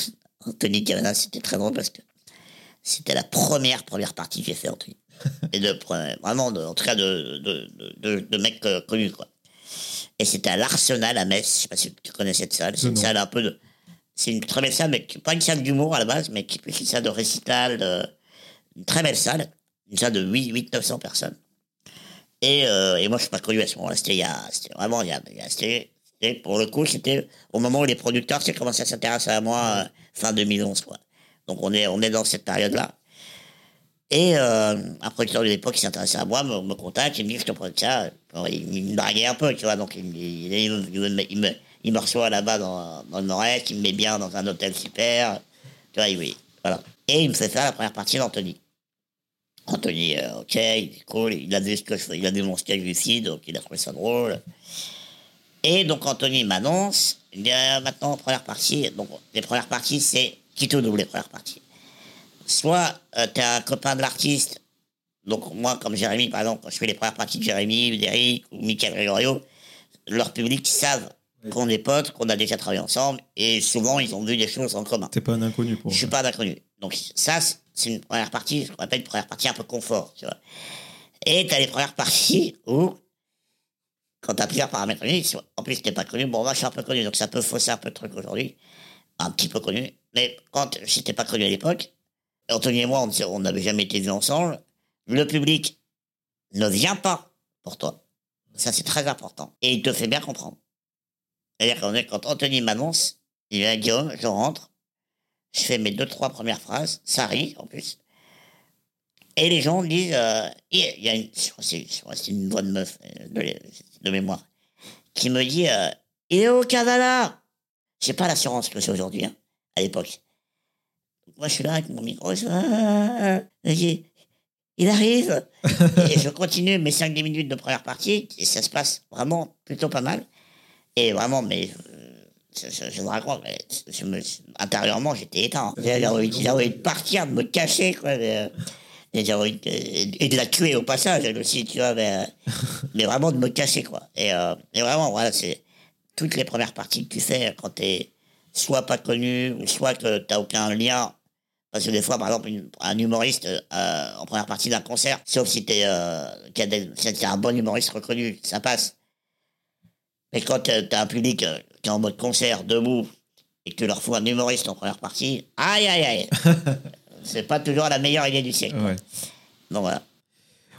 (laughs) Anthony Cavana, c'était très drôle parce que c'était la première première partie que j'ai fait, Anthony. (laughs) Et de, vraiment, de, en tout cas, de, de, de, mecs euh, connus, quoi. Et c'était à l'Arsenal à Metz. Je sais pas si tu connais cette salle. C'est une salle un peu de. C'est une très belle salle, mais pas une salle d'humour à la base, mais qui est une salle de récital. une très belle salle. Une salle de 800-900 personnes. Et, euh, et moi, je suis pas connu à ce moment-là. C'était il y a. C'était vraiment. Il y a, c'était, pour le coup, c'était au moment où les producteurs commencé à s'intéresser à moi, euh, fin 2011, quoi. Donc on est, on est dans cette période-là. Et euh, un producteur de l'époque qui s'intéressait à moi me, contacte, il me dit je te prends ça. Il, me draguait un peu, tu vois, donc il, il, il me, reçoit là-bas dans, dans le nord-est, il me met bien dans un hôtel super. Tu vois, oui, voilà. Et il me fait faire la première partie d'Anthony. Anthony, euh, ok, il est cool, il a vu ce que il a vu mon ici, donc il a trouvé ça drôle. Et donc Anthony m'annonce, il dit euh, maintenant première partie, donc les premières parties c'est qui te double les premières parties. Soit euh, tu es un copain de l'artiste, donc moi, comme Jérémy, par exemple, quand je fais les premières parties de Jérémy, d'Eric ou Michael Gregorio, leur public, savent qu'on est potes, qu'on a déjà travaillé ensemble, et souvent, ils ont vu des choses en commun. T'es pas un inconnu pour Je suis pas un inconnu. Donc ça, c'est une première partie, je rappelle une première partie un peu confort, tu vois. Et t'as les premières parties où, quand t'as plusieurs paramètres en plus t'es pas connu, bon, moi je suis un peu connu, donc ça peut fausser un peu le truc aujourd'hui, un petit peu connu, mais quand j'étais pas connu à l'époque, Anthony et moi, on n'avait jamais été vus ensemble. Le public ne vient pas pour toi. Ça, c'est très important. Et il te fait bien comprendre. C'est-à-dire quand Anthony m'annonce, il vient Guillaume, je rentre, je fais mes deux, trois premières phrases, ça rit en plus. Et les gens disent, euh, il y a une, c'est une bonne meuf euh, de, de, mémoire, qui me dit, euh, il est au Cavala. J'ai pas l'assurance que c'est aujourd'hui, hein à l'époque. Moi, je suis là avec mon micro. il arrive. (laughs) et je continue mes 5-10 minutes de première partie. Et ça se passe vraiment plutôt pas mal. Et vraiment, mais je, je, vous raconte, mais je me, intérieurement, j'étais éteint. J'ai envie, de partir, de me cacher, quoi. et, de la tuer au passage, aussi, tu vois, mais, mais vraiment de me cacher, quoi. Et, euh, et vraiment, voilà, c'est toutes les premières parties que tu fais quand t'es soit pas connu, ou soit que tu n'as aucun lien. Parce que des fois, par exemple, un humoriste euh, en première partie d'un concert, sauf si tu euh, un bon humoriste reconnu, ça passe. Mais quand tu as un public euh, qui est en mode concert, debout, et que tu leur fous un humoriste en première partie, aïe aïe aïe. (laughs) c'est pas toujours la meilleure idée du siècle. Ouais. Donc voilà.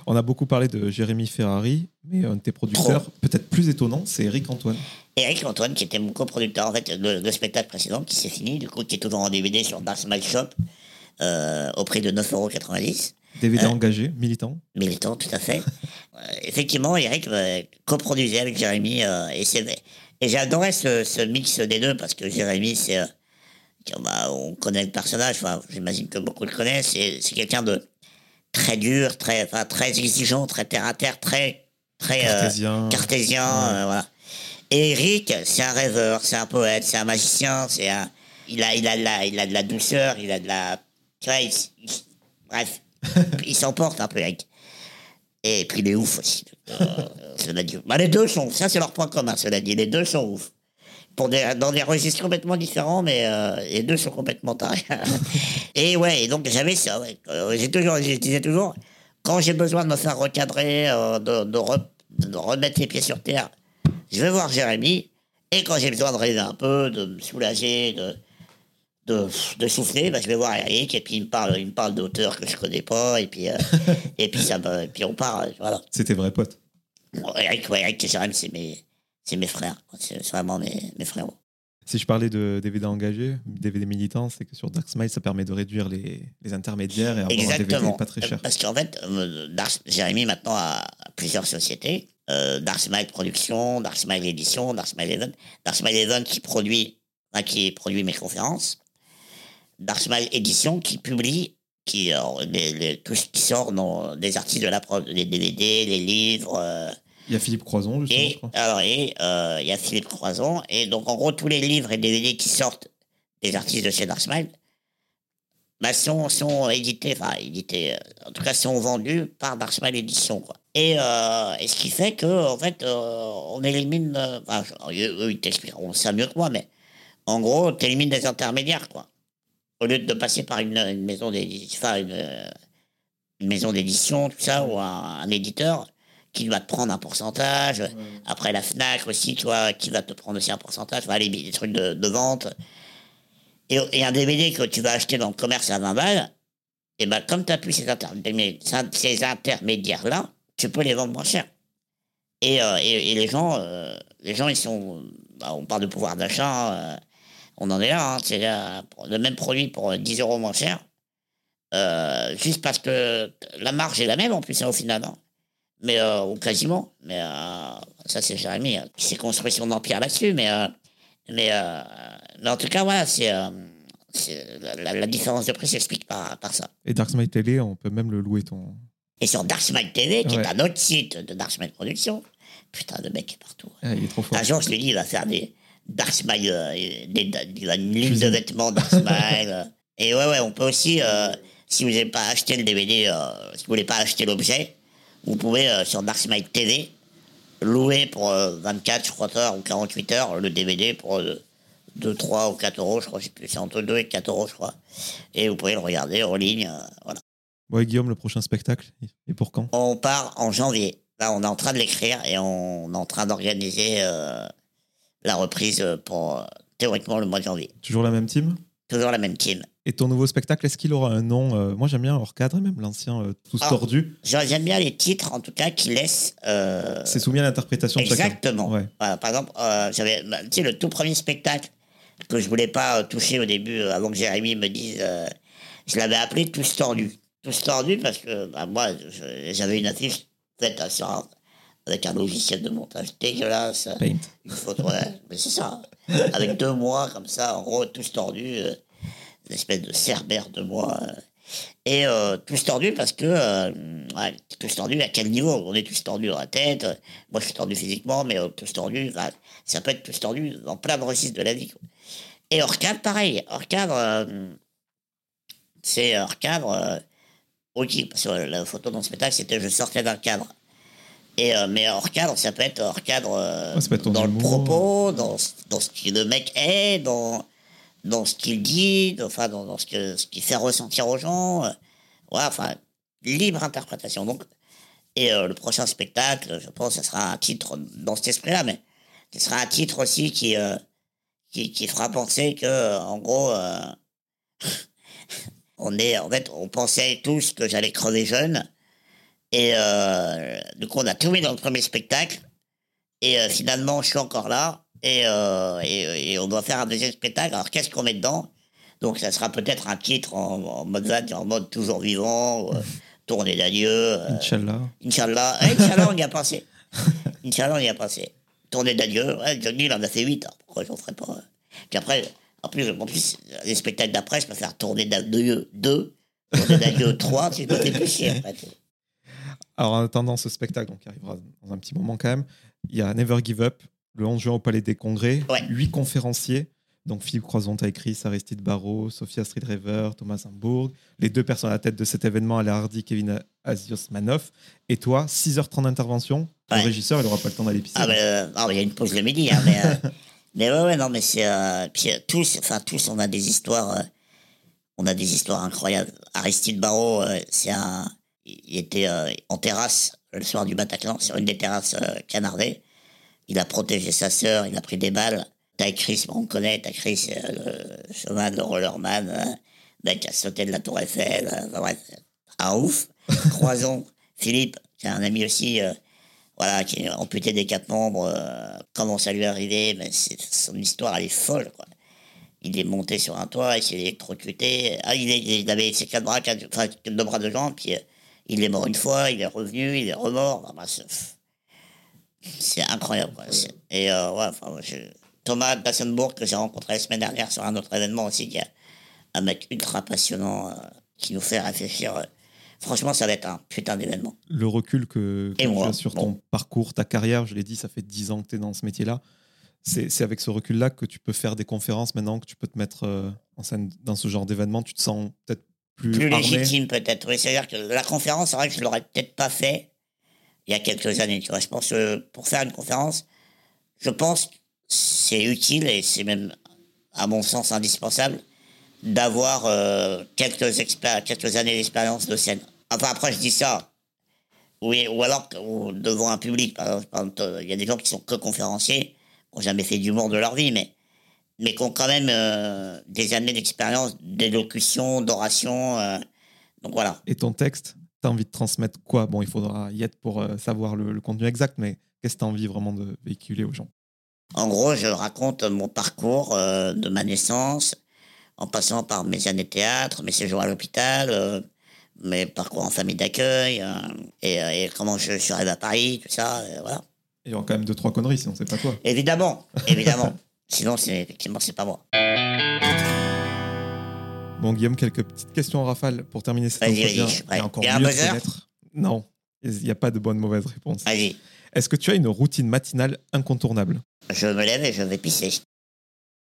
On a beaucoup parlé de Jérémy Ferrari, mais un de tes producteurs, peut-être plus étonnant, c'est Eric Antoine. Eric Antoine, qui était mon coproducteur, en fait, le spectacle précédent, qui s'est fini, du coup, qui est toujours en DVD sur Dark Smile Shop, euh, au prix de 9,90€. DVD engagé, militant. Militant, tout à fait. (laughs) Euh, effectivement, Eric euh, coproduisait avec Jérémy, et c'est et j'adorais ce, ce mix des deux, parce que Jérémy, c'est... bah, on connaît le personnage, enfin, j'imagine que beaucoup le connaissent, c'est quelqu'un de très dur, très, enfin, très exigeant, très terre-à-terre, très... très euh, Cartésien. cartésien, Ouais. euh, voilà. Et Eric, c'est un rêveur, c'est un poète, c'est un magicien, c'est un, il a, il a de la, il a de la douceur, il a de la, tu vois, il- il- bref, (laughs) il s'emporte un peu Eric. Et puis il est ouf aussi. Euh, (laughs) cela dit. Bah, les deux sont, ça c'est leur point commun, cela dit, les deux sont ouf. Pour des, dans des registres complètement différents, mais euh, les deux sont complètement tarés. (laughs) et ouais, et donc j'avais ça, ouais. Euh, j'ai toujours, je disais toujours, quand j'ai besoin de me faire recadrer, euh, de, de, re- de remettre les pieds sur terre, je vais voir Jérémy. Et quand j'ai besoin de rêver un peu, de me soulager, de, de, de souffler, bah, je vais voir Eric. Et puis il me parle, il me parle d'auteurs que je connais pas. Et puis, euh, (laughs) et puis, ça me, et puis on part. euh, Voilà. C'était vrai pote. Bon, Eric, ouais, Eric et Jérémy, c'est mes, c'est mes frères. C'est vraiment mes, mes frères. Si je parlais de DVD engagé, DVD militant, c'est que sur Dark Smile, ça permet de réduire les, les intermédiaires et avoir un DVD Exactement. pas très cher. Parce qu'en fait, euh, Dark- Jérémy maintenant a, a plusieurs sociétés. Euh, Dark Smile Production, Dark Smile Édition, Dark Smile Event. Dark Smile Event qui produit, enfin, qui produit mes conférences. Dark Smile Édition qui publie qui, euh, les- les- tout ce qui sort dans des artistes de la prod, les DVD, les livres. Il y a Philippe Croison, justement, je et crois. alors, et, euh, il y a Philippe Croison. Et donc, en gros, tous les livres et DVD qui sortent des artistes de chez Dark Smile bah, sont, sont édités, enfin, édités, euh, en tout cas, sont vendus par Dark Smile Édition. Quoi. Et, euh, et ce qui fait que, en fait, euh, on élimine. Enfin, eux, ils t'expliqueront ça mieux que moi, mais en gros, tu élimines des intermédiaires, quoi. Au lieu de passer par une, une maison d'édition, enfin, une, une maison d'édition, tout ça, ou un, un éditeur qui va te prendre un pourcentage. Après la FNAC aussi, tu vois, qui va te prendre aussi un pourcentage. Enfin, les, les trucs de, de vente. Et, et un DVD que tu vas acheter dans le commerce à 20 balles, et ben comme tu n'as plus ces, intermé- ces intermédiaires-là, tu peux les vendre moins cher. Et, euh, et, et les gens, euh, les gens, ils sont. bah, on parle de pouvoir d'achat, euh, on en est là. hein, c'est le même produit pour euh, 10 euros moins cher. juste parce que la marge est la même en plus, hein, au final. hein. Mais, euh, ou quasiment. Mais euh, ça, c'est Jérémy euh, qui s'est construit son empire là-dessus. Mais, euh, mais, mais en tout cas, voilà, c'est. la, différence de prix s'explique par, par ça. Et Dark Smile Télé, on peut même le louer ton. Et sur Dark Smile TV, qui Ouais. est un autre site de Dark Smile Production, putain, le mec est partout. Ah, il est trop fort. Un jour, je lui dis, il va faire des Dark Smile, des, il a une ligne de vêtements Dark Smile. Et ouais, ouais, on peut aussi, si vous n'avez pas acheté le DVD, si vous voulez pas acheter l'objet, vous pouvez euh, sur Dark Smile TV louer pour euh, 24, je crois, heures ou 48 heures le DVD pour euh, 2, 3 ou 4 euros, je crois, c'est entre 2 et 4 euros, je crois. Et vous pouvez le regarder en ligne, euh, voilà. Bon, et Guillaume, le prochain spectacle, et pour quand? On part en janvier. Là, on est en train de l'écrire et on est en train d'organiser euh, la reprise pour euh, théoriquement le mois de janvier. Toujours la même team? Toujours la même team. Et ton nouveau spectacle, est-ce qu'il aura un nom euh, Moi, j'aime bien hors cadre et même l'ancien euh, Tous Ah. Tordus. J'aime bien les titres, en tout cas, qui laissent. euh, C'est soumis à l'interprétation de chacun. exactement. Ouais. Voilà, par exemple, j'avais, bah, tu sais, le tout premier spectacle que je voulais pas toucher au début, avant que Jérémy me dise, je l'avais appelé Tous tordus. Tous tordus parce que bah, moi, j'avais une affiche faite à ça, avec un logiciel de montage dégueulasse. Paint. Une photo, ouais, mais c'est ça. Avec deux mois comme ça, en gros, tous tordus, une espèce de cerbère de mois. euh. Et euh, tous tordus parce que, euh, ouais, tous tordus à quel niveau? On est tous tordus dans la tête. euh, Moi, je suis tordu physiquement, mais euh, tous tordus, ça peut être tous tordus dans plein de registres de la vie. quoi. Et hors cadre, pareil. Hors cadre, euh, c'est hors cadre. ok, parce que la photo dans le spectacle, c'était je sortais d'un cadre. Et, mais hors cadre, ça peut être hors cadre Ouais, dans le propos, dans, ce- dans ce que le mec est, dans, dans ce qu'il dit, enfin, dans, dans ce que- ce qu'il fait ressentir aux gens. euh, enfin, libre interprétation. Donc, et euh, le prochain spectacle, je pense, ça sera un titre dans cet esprit-là, mais ce sera un titre aussi qui, euh, qui, qui fera penser que, en gros, euh, (laughs) on est, en fait, on pensait tous que j'allais crever jeune. Et euh, du coup, on a tout mis dans le premier spectacle. Et euh, finalement, je suis encore là. Et, euh, et, et on doit faire un deuxième spectacle. Alors, qu'est-ce qu'on met dedans? Donc, ça sera peut-être un titre en, en mode van, en mode toujours vivant, euh, (laughs) tournée d'adieu. euh, Inch'Allah. Inch'Allah. Eh, Inch'Allah, on y a (laughs) pensé. Inch'Allah, on y a pensé. Tournée d'adieu. Ouais, Johnny, il en a fait 8. Pourquoi j'en ferais pas? Euh Puis après, en plus, en plus, les spectacles d'après, je peux faire tournée d'adieu 2, tournée d'adieu (laughs) 3, tu peux faire plus en fait. Alors, en attendant ce spectacle, donc, qui arrivera dans un petit moment quand même, il y a Never Give Up, le 11 juin au Palais des Congrès. Ouais. Huit conférenciers. Donc, Philippe Croison, écrit Aristide Barrault, Sophia Street-Rever, Thomas Hambourg. Les deux personnes à la tête de cet événement, Alain Hardy, Kevin Aziosmanov. Et toi, 6h30 d'intervention. Le Ouais. régisseur, il n'aura pas le temps d'aller pisser. Ah, mais, euh, mais il y a une pause le midi, hein, mais, euh, (laughs) mais ouais, ouais, non, mais c'est. euh, puis euh, tous, enfin, tous, on a des histoires. euh, on a des histoires incroyables. Aristide Barrault, c'est un. Il était en terrasse le soir du Bataclan, sur une des terrasses canardées. Il a protégé sa sœur, il a pris des balles. T'as Chris, on connaît, t'as Chris, euh, le chemin de rollerman, euh, mec a sauté de la Tour Eiffel, euh, enfin, bref, un ouf. (laughs) Croison, Philippe, qui est un ami aussi, euh, voilà, qui est amputé des quatre membres, euh, comment ça lui est arrivé, mais c'est, son histoire, elle est folle, quoi. Il est monté sur un toit, il s'est électrocuté. Ah, il, est- il avait ses quatre bras, quatre, enfin, deux bras de jambes, puis euh, il est mort une fois, il est revenu, il est remort. Enfin, bah, c'est, incroyable, quoi. Et euh, ouais, enfin, moi, je- Thomas Dassenbourg, que j'ai rencontré la semaine dernière sur un autre événement aussi, qui est un mec ultra passionnant, euh, qui nous fait réfléchir. euh. Franchement, ça va être un putain d'événement. le recul que, que tu as sur bon. ton parcours, ta carrière, je l'ai dit, ça fait 10 ans que tu es dans ce métier-là. C'est avec ce recul-là que tu peux faire des conférences maintenant, que tu peux te mettre en scène dans ce genre d'événement. Tu te sens peut-être plus, plus légitime peut-être. Oui, c'est-à-dire que la conférence, c'est vrai que je l'aurais peut-être pas fait il y a quelques années. Tu vois, je pense que pour faire une conférence, je pense que c'est utile et c'est même, à mon sens, indispensable d'avoir euh, quelques, quelques années d'expérience de scène. Enfin, après, je dis ça. Oui, ou alors ou devant un public. Par exemple, euh, il y a des gens qui sont que conférenciers, qui n'ont jamais fait d'humour de leur vie, mais mais qui ont quand même euh, des années d'expérience d'élocution, d'oration. euh, donc voilà. Et ton texte, tu as envie de transmettre quoi? Bon, il faudra y être pour euh, savoir le, le contenu exact, mais qu'est-ce que tu as envie vraiment de véhiculer aux gens? En gros, je raconte mon parcours euh, de ma naissance, en passant par mes années de théâtre, mes séjours à l'hôpital, euh, mes parcours en famille d'accueil, euh, et, et comment je suis arrivé à Paris, tout ça, voilà. Il y aura quand même deux, trois conneries, sinon c'est pas toi. Évidemment, évidemment. (laughs) Sinon, c'est effectivement, c'est pas moi. Bon, Guillaume, quelques petites questions en rafale pour terminer cet Vas-y, entretien prêt. et encore Il y a un mieux. Non, il n'y a pas de bonne mauvaise réponse. Vas-y, Est-ce que tu as une routine matinale incontournable? Je me lève et je vais pisser.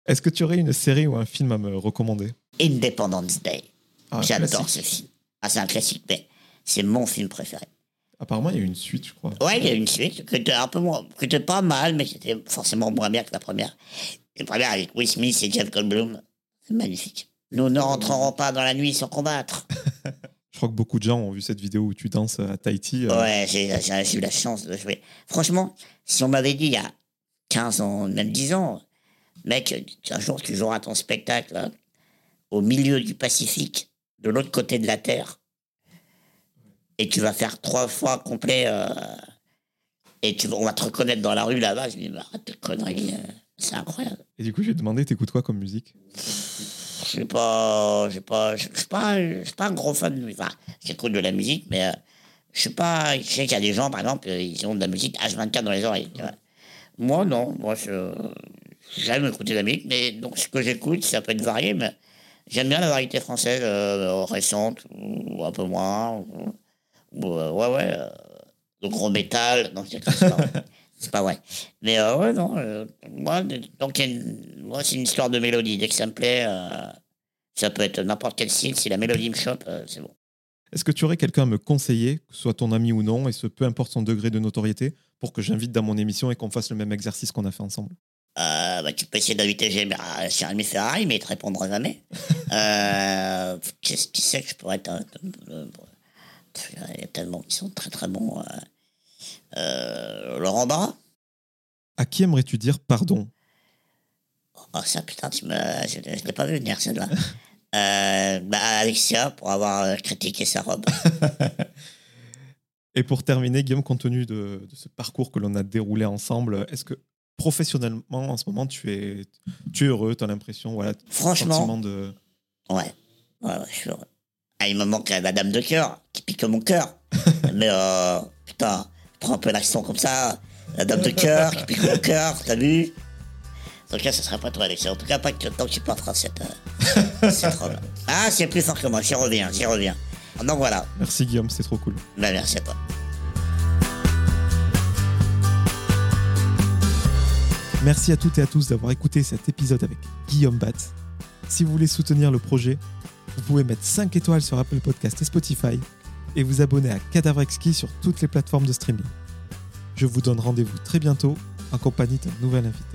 Est-ce que tu aurais une série ou un film à me recommander? Independence Day. Ah, J'adore ce film. Ah, c'est un classique, mais c'est mon film préféré. Apparemment, il y a une suite, je crois. Ouais, il y a une suite qui était un peu moins, était pas mal, mais qui était forcément moins bien que la première. La première avec Will Smith et Jeff Goldblum. C'est magnifique. Nous ne rentrerons pas dans la nuit sans combattre. (laughs) Je crois que beaucoup de gens ont vu cette vidéo où tu danses à Tahiti. euh, Ouais, j'ai eu la chance de jouer. Franchement, si on m'avait dit il y a 15 ans, même 10 ans, mec, un jour tu joueras ton spectacle hein, au milieu du Pacifique, de l'autre côté de la Terre, et tu vas faire trois fois complet, euh, et tu, on va te reconnaître dans la rue là-bas, je me dis, bah, arrête de conneries, euh, c'est incroyable. Et du coup, j'ai demandé, t'écoutes quoi comme musique? Je sais pas, je sais pas, je suis pas, je suis pas un gros fan de musique. Enfin, j'écoute de la musique, mais euh, je sais pas, je sais qu'il y a des gens, par exemple, ils ont de la musique H24 dans les oreilles. Moi, non, moi, je, j'aime écouter de la musique, mais donc ce que j'écoute, ça peut être varié, mais j'aime bien la variété française euh, récente, ou un peu moins, ou, ou, euh, ouais, ouais, le gros métal, non, c'est pas vrai. C'est pas vrai. Mais ouais, non, moi, donc, une- moi, c'est une histoire de mélodie. Dès que ça me plaît, ça peut être n'importe quel style. Si la mélodie me chope, euh, c'est bon. Est-ce que tu aurais quelqu'un à me conseiller, que ce soit ton ami ou non, et ce peu importe son degré de notoriété, pour que j'invite dans mon émission et qu'on fasse le même exercice qu'on a fait ensemble? Euh, bah, tu peux essayer d'inviter Jérémy Jérémy Ferrari, mais il te répondra jamais. (laughs) euh, Qu'est-ce qui sait que je pourrais être. euh, Il y a tellement qui sont très très bons. euh, euh, Laurent Barra? À qui aimerais-tu dire pardon? Oh, ça, putain, tu me... je ne l'ai pas vu venir, celle-là. (laughs) euh, bah, Alexia, pour avoir euh, critiqué sa robe. (laughs) Et pour terminer, Guillaume, compte tenu de, de ce parcours que l'on a déroulé ensemble, est-ce que professionnellement, en ce moment, tu es, tu es heureux Tu as l'impression, voilà, Franchement, sentiment de. ouais. Ouais, ouais, je suis heureux. Ah, il me manque la dame de cœur, qui pique mon cœur. (laughs) Mais, euh, putain, prends un peu l'accent comme ça. La dame de cœur, qui pique mon cœur, t'as vu? En tout cas, ce serait pas toi, Alexia. En tout cas, pas que tant que tu porteras cette, euh, (laughs) cette robe. Ah, c'est plus fort que moi, j'y reviens, j'y reviens. Donc voilà, Merci Guillaume, c'est trop cool. bah, merci à toi. Merci à toutes et à tous d'avoir écouté cet épisode avec Guillaume Batz. Si vous voulez soutenir le projet, vous pouvez mettre 5 étoiles sur Apple Podcast et Spotify et vous abonner à Cadavre Exquis sur toutes les plateformes de streaming. Je vous donne rendez-vous très bientôt en compagnie d'un nouvel invité.